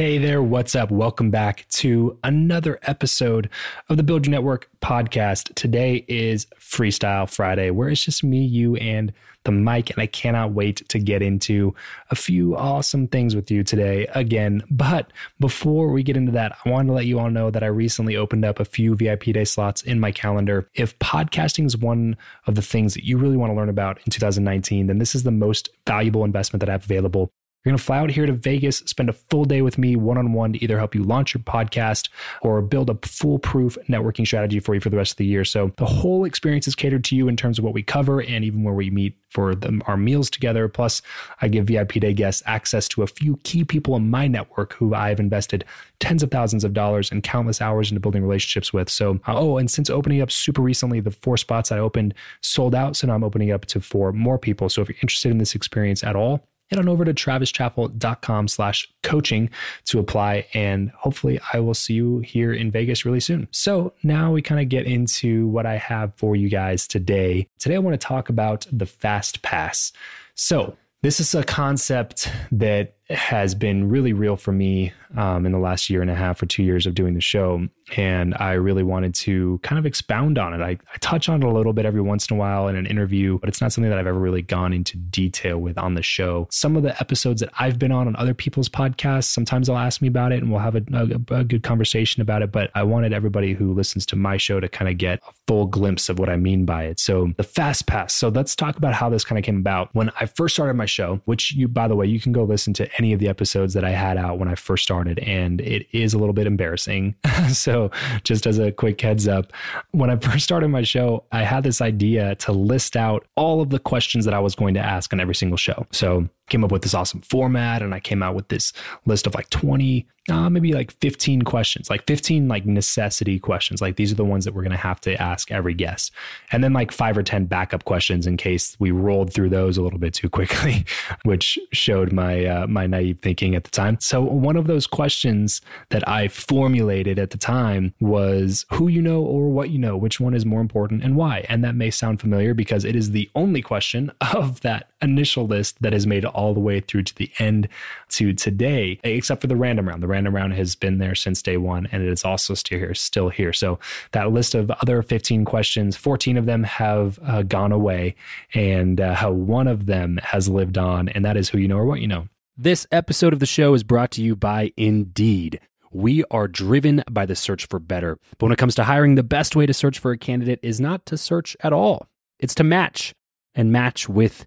Hey there, what's up? Welcome back to another episode of the Build Your Network podcast. Today is Freestyle Friday, where it's just me, you, and the mic. And I cannot wait to get into a few awesome things with you today again. But before we get into that, I wanted to let you all know that I recently opened up a few VIP day slots in my calendar. If podcasting is one of the things that you really want to learn about in 2019, then this is the most valuable investment that I have available. You're going to fly out here to Vegas, spend a full day with me one on one to either help you launch your podcast or build a foolproof networking strategy for you for the rest of the year. So the whole experience is catered to you in terms of what we cover and even where we meet for the, our meals together. Plus, I give VIP Day guests access to a few key people in my network who I've invested tens of thousands of dollars and countless hours into building relationships with. So, uh, oh, and since opening up super recently, the four spots I opened sold out. So now I'm opening it up to four more people. So if you're interested in this experience at all, head on over to travischappell.com slash coaching to apply. And hopefully I will see you here in Vegas really soon. So now we kind of get into what I have for you guys today. Today, I want to talk about the fast pass. So this is a concept that has been really real for me um, in the last year and a half or two years of doing the show. And I really wanted to kind of expound on it. I, I, touch on it a little bit every once in a while in an interview, but it's not something that I've ever really gone into detail with on the show. Some of the episodes that I've been on on other people's podcasts, sometimes they'll ask me about it and we'll have a, a, a good conversation about it. But I wanted everybody who listens to my show to kind of get a full glimpse of what I mean by it. So the fast pass. So let's talk about how this kind of came about. When I first started my show, which you, by the way, you can go listen to any of the episodes that I had out when I first started, and it is a little bit embarrassing. so, just as a quick heads up, when I first started my show, I had this idea to list out all of the questions that I was going to ask on every single show. So, came up with this awesome format and I came out with this list of like 20, uh, maybe like 15 questions, like 15 like necessity questions. Like these are the ones that we're going to have to ask every guest. And then like five or 10 backup questions in case we rolled through those a little bit too quickly, which showed my, uh, my naive thinking at the time. So one of those questions that I formulated at the time was who you know or what you know, which one is more important and why. And that may sound familiar because it is the only question of that initial list that has made all all the way through to the end to today, except for the random round. The random round has been there since day one, and it is also still here. Still here. So that list of other 15 questions, 14 of them have uh, gone away, and uh, one of them has lived on, and that is who you know or what you know. This episode of the show is brought to you by Indeed. We are driven by the search for better. But when it comes to hiring, the best way to search for a candidate is not to search at all, it's to match and match with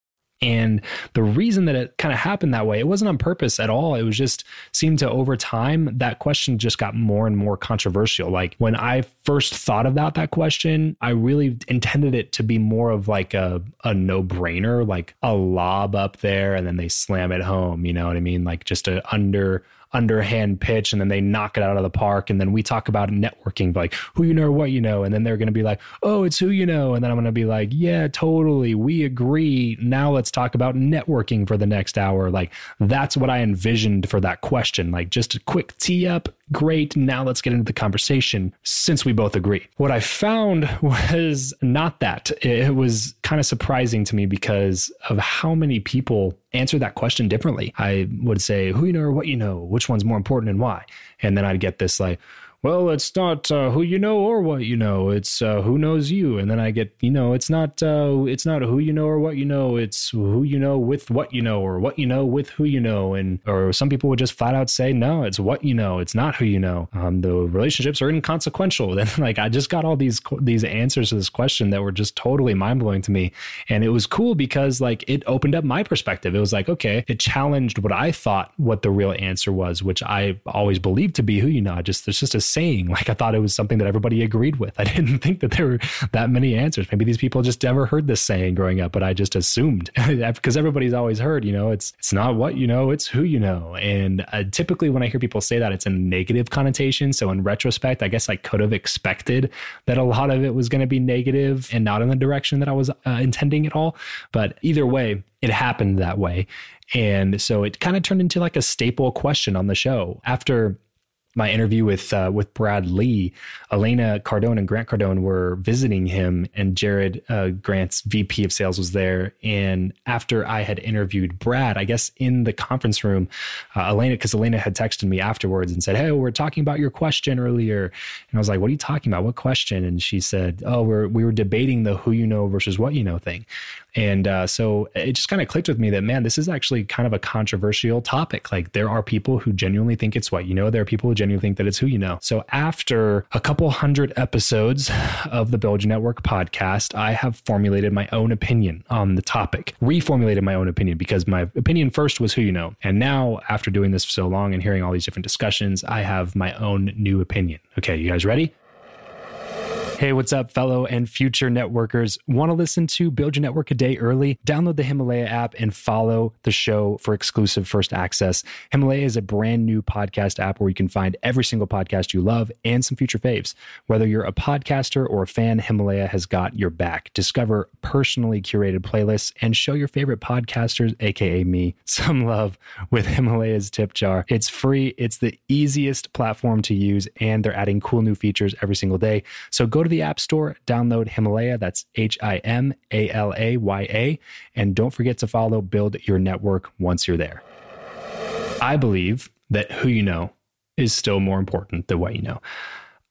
And the reason that it kind of happened that way, it wasn't on purpose at all. It was just seemed to over time, that question just got more and more controversial. Like when I first thought about that question, I really intended it to be more of like a, a no brainer, like a lob up there and then they slam it home. You know what I mean? Like just a under underhand pitch and then they knock it out of the park. And then we talk about networking, like who you know or what you know. And then they're going to be like, oh, it's who you know. And then I'm going to be like, yeah, totally. We agree. Now let's talk about networking for the next hour. Like that's what I envisioned for that question. Like just a quick tee up. Great. Now let's get into the conversation since we both agree. What I found was not that. It was kind of surprising to me because of how many people answer that question differently. I would say, who you know or what you know, which one's more important and why? And then I'd get this like, well, it's not uh, who you know or what you know. It's uh, who knows you. And then I get, you know, it's not uh, it's not who you know or what you know. It's who you know with what you know or what you know with who you know. And or some people would just flat out say, no, it's what you know. It's not who you know. Um, the relationships are inconsequential. Then like I just got all these these answers to this question that were just totally mind blowing to me. And it was cool because like it opened up my perspective. It was like okay, it challenged what I thought what the real answer was, which I always believed to be who you know. Just there's just a saying. Like I thought it was something that everybody agreed with. I didn't think that there were that many answers. Maybe these people just never heard this saying growing up, but I just assumed because everybody's always heard, you know, it's it's not what you know, it's who you know. And uh, typically when I hear people say that, it's a negative connotation. So in retrospect, I guess I could have expected that a lot of it was going to be negative and not in the direction that I was uh, intending at all. But either way, it happened that way. And so it kind of turned into like a staple question on the show. After my interview with uh, with Brad Lea, Elena Cardone and Grant Cardone were visiting him, and Jared uh, Grant's VP of Sales was there. And after I had interviewed Brad, I guess in the conference room, uh, Elena, because Elena had texted me afterwards and said, "Hey, we're talking about your question earlier," and I was like, "What are you talking about? What question?" And she said, "Oh, we're we were debating the who you know versus what you know thing." And uh, so it just kind of clicked with me that, man, this is actually kind of a controversial topic. Like there are people who genuinely think it's what you know. There are people who genuinely think that it's who you know. So after a couple hundred episodes of the Your Network podcast, I have formulated my own opinion on the topic, reformulated my own opinion because my opinion first was who you know. And now after doing this for so long and hearing all these different discussions, I have my own new opinion. Okay, you guys ready? Hey, what's up, fellow and future networkers? Want to listen to Build Your Network a day early? Download the Himalaya app and follow the show for exclusive first access. Himalaya is a brand new podcast app where you can find every single podcast you love and some future faves. Whether you're a podcaster or a fan, Himalaya has got your back. Discover personally curated playlists and show your favorite podcasters, aka me, some love with Himalaya's tip jar. It's free, it's the easiest platform to use, and they're adding cool new features every single day. So go to the App Store, download Himalaya, that's H I M A L A Y A, and don't forget to follow Build Your Network once you're there. I believe that who you know is still more important than what you know.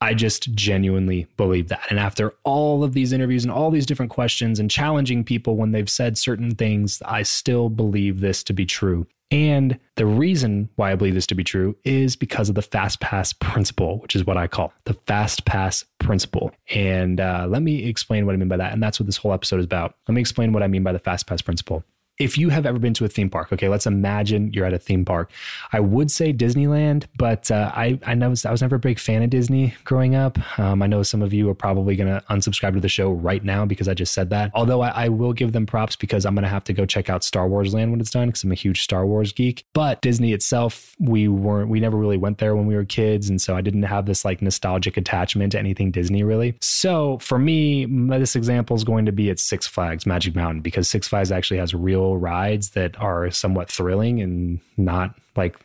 I just genuinely believe that. And after all of these interviews and all these different questions and challenging people when they've said certain things, I still believe this to be true. And the reason why I believe this to be true is because of the fast pass principle, which is what I call the fast pass principle. And uh, let me explain what I mean by that. And that's what this whole episode is about. Let me explain what I mean by the fast pass principle if you have ever been to a theme park, okay, let's imagine you're at a theme park. I would say Disneyland, but uh, I I know I was never a big fan of Disney growing up. Um, I know some of you are probably going to unsubscribe to the show right now because I just said that. Although I, I will give them props because I'm going to have to go check out Star Wars Land when it's done because I'm a huge Star Wars geek. But Disney itself, we weren't we never really went there when we were kids, and so I didn't have this like nostalgic attachment to anything Disney really. So for me, this example is going to be at Six Flags Magic Mountain because Six Flags actually has real rides that are somewhat thrilling and not like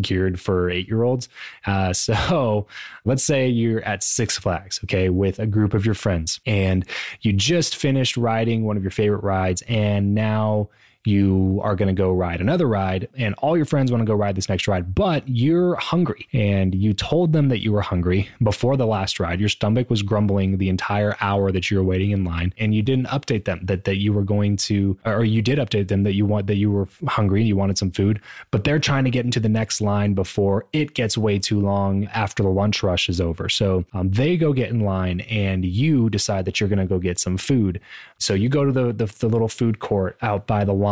geared for eight year olds. Uh, so let's say you're at Six Flags, okay, with a group of your friends, and you just finished riding one of your favorite rides, and now you are going to go ride another ride and all your friends want to go ride this next ride, but you're hungry and you told them that you were hungry before the last ride. Your stomach was grumbling the entire hour that you were waiting in line and you didn't update them that, that you were going to, or you did update them that you want, that you were hungry, you wanted some food, but they're trying to get into the next line before it gets way too long after the lunch rush is over. So um, they go get in line and you decide that you're going to go get some food. So you go to the, the, the little food court out by the line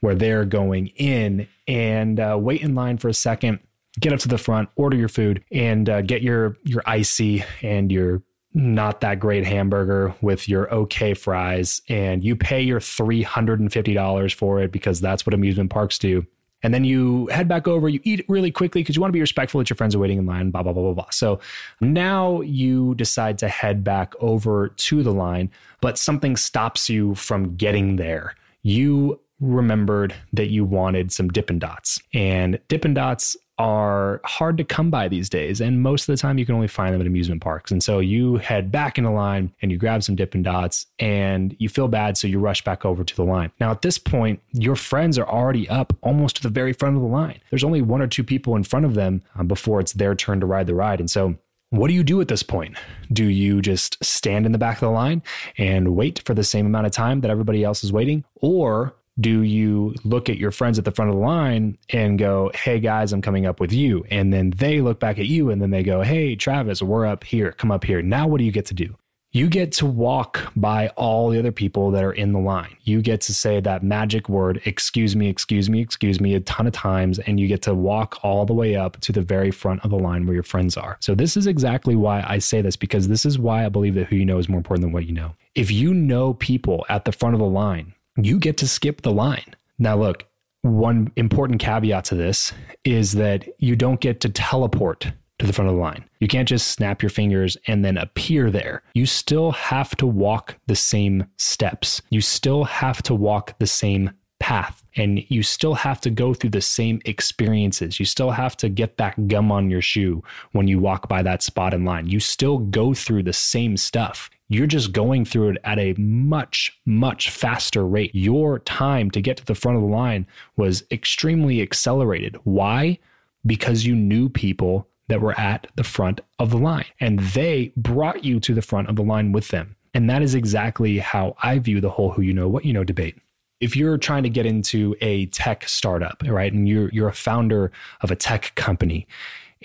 where they're going in and uh, wait in line for a second, get up to the front, order your food, and uh, get your your icy and your not that great hamburger with your okay fries and you pay your $350 for it because that's what amusement parks do and then you head back over, you eat really quickly because you want to be respectful that your friends are waiting in line, blah, blah, blah, blah, blah. So now you decide to head back over to the line, but something stops you from getting there. You remembered that you wanted some Dippin' Dots. And Dippin' Dots are hard to come by these days. And most of the time, you can only find them at amusement parks. And so you head back in the line and you grab some Dippin' Dots and you feel bad. So you rush back over to the line. Now, at this point, your friends are already up almost to the very front of the line. There's only one or two people in front of them uh, before it's their turn to ride the ride. And so what do you do at this point? Do you just stand in the back of the line and wait for the same amount of time that everybody else is waiting? Or do you look at your friends at the front of the line and go, Hey guys, I'm coming up with you? And then they look back at you and then they go, Hey, Travis, we're up here. Come up here. Now, what do you get to do? You get to walk by all the other people that are in the line. You get to say that magic word, excuse me, excuse me, excuse me, a ton of times, and you get to walk all the way up to the very front of the line where your friends are. So, this is exactly why I say this because this is why I believe that who you know is more important than what you know. If you know people at the front of the line, you get to skip the line. Now, look, one important caveat to this is that you don't get to teleport to the front of the line. You can't just snap your fingers and then appear there. You still have to walk the same steps. You still have to walk the same path and you still have to go through the same experiences. You still have to get that gum on your shoe when you walk by that spot in line. You still go through the same stuff you're just going through it at a much, much faster rate. Your time to get to the front of the line was extremely accelerated. Why? Because you knew people that were at the front of the line and they brought you to the front of the line with them. And that is exactly how I view the whole who you know, what you know debate. If you're trying to get into a tech startup, right, and you're you're a founder of a tech company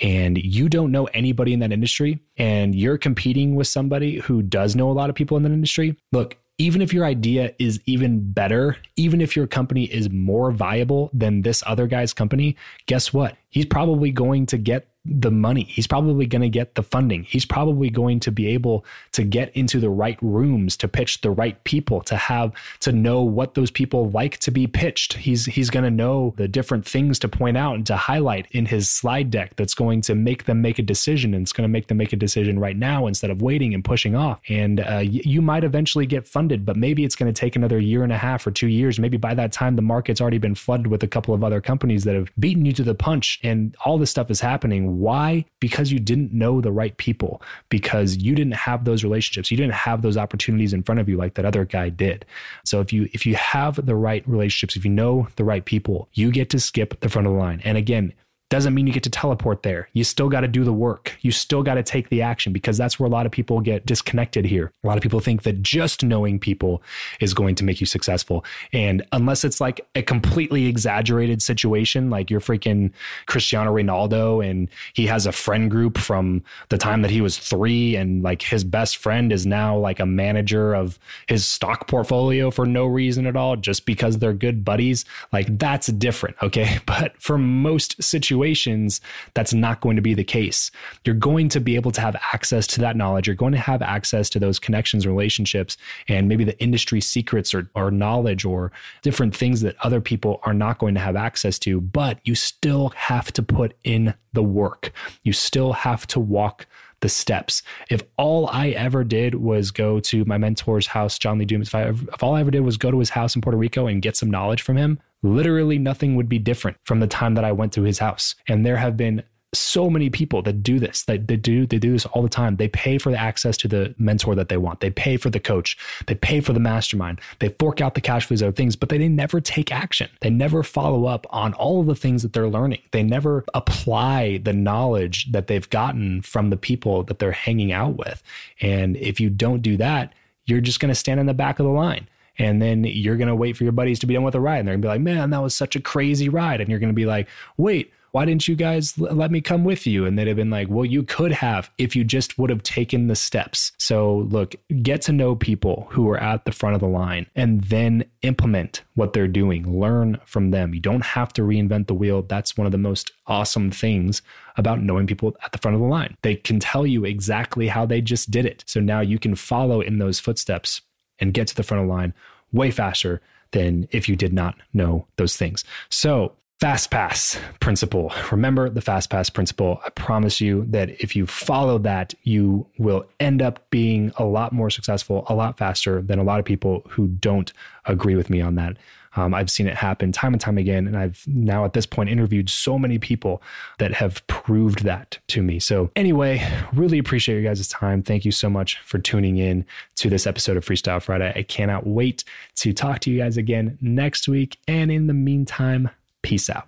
and you don't know anybody in that industry and you're competing with somebody who does know a lot of people in that industry, look, even if your idea is even better, even if your company is more viable than this other guy's company, guess what? He's probably going to get the money. He's probably going to get the funding. He's probably going to be able to get into the right rooms to pitch the right people to have to know what those people like to be pitched. He's he's going to know the different things to point out and to highlight in his slide deck that's going to make them make a decision and it's going to make them make a decision right now instead of waiting and pushing off. And uh, you, you might eventually get funded, but maybe it's going to take another year and a half or two years. Maybe by that time the market's already been flooded with a couple of other companies that have beaten you to the punch and all this stuff is happening. Why? Because you didn't know the right people, because you didn't have those relationships. You didn't have those opportunities in front of you like that other guy did. So if you if you have the right relationships, if you know the right people, you get to skip the front of the line. And again, doesn't mean you get to teleport there. You still got to do the work. You still got to take the action because that's where a lot of people get disconnected here. A lot of people think that just knowing people is going to make you successful. And unless it's like a completely exaggerated situation, like you're freaking Cristiano Ronaldo and he has a friend group from the time that he was three, and like his best friend is now like a manager of his stock portfolio for no reason at all, just because they're good buddies, like that's different. Okay. But for most situations, situations, that's not going to be the case. You're going to be able to have access to that knowledge. You're going to have access to those connections, relationships, and maybe the industry secrets or, or knowledge or different things that other people are not going to have access to. But you still have to put in the work. You still have to walk the steps. If all I ever did was go to my mentor's house, John Lee Dumas, if, I, if all I ever did was go to his house in Puerto Rico and get some knowledge from him, literally nothing would be different from the time that I went to his house. And there have been so many people that do this that they do they do this all the time. They pay for the access to the mentor that they want. They pay for the coach. They pay for the mastermind. They fork out the cash for these other things but they, they never take action. They never follow up on all of the things that they're learning. They never apply the knowledge that they've gotten from the people that they're hanging out with. And if you don't do that you're just going to stand in the back of the line and then you're going to wait for your buddies to be done with the ride. And they're going to be like, man, that was such a crazy ride. And you're going to be like, wait, why didn't you guys let me come with you? And they'd have been like, well, you could have if you just would have taken the steps. So, look, get to know people who are at the front of the line and then implement what they're doing. Learn from them. You don't have to reinvent the wheel. That's one of the most awesome things about knowing people at the front of the line. They can tell you exactly how they just did it. So now you can follow in those footsteps and get to the front of the line way faster than if you did not know those things. So, fast pass principle. Remember the fast pass principle. I promise you that if you follow that, you will end up being a lot more successful, a lot faster than a lot of people who don't agree with me on that. Um, I've seen it happen time and time again. And I've now at this point interviewed so many people that have proved that to me. So, anyway, really appreciate you guys' time. Thank you so much for tuning in to this episode of Freestyle Friday. I cannot wait to talk to you guys again next week. And in the meantime, peace out.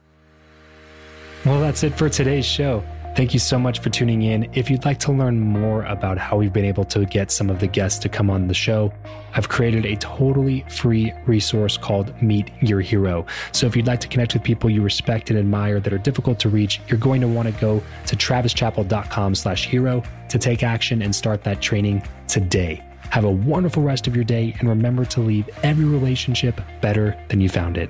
Well, that's it for today's show. Thank you so much for tuning in. If you'd like to learn more about how we've been able to get some of the guests to come on the show, I've created a totally free resource called Meet Your Hero. So if you'd like to connect with people you respect and admire that are difficult to reach, you're going to want to go to travischappell.com slash hero to take action and start that training today. Have a wonderful rest of your day and remember to leave every relationship better than you found it.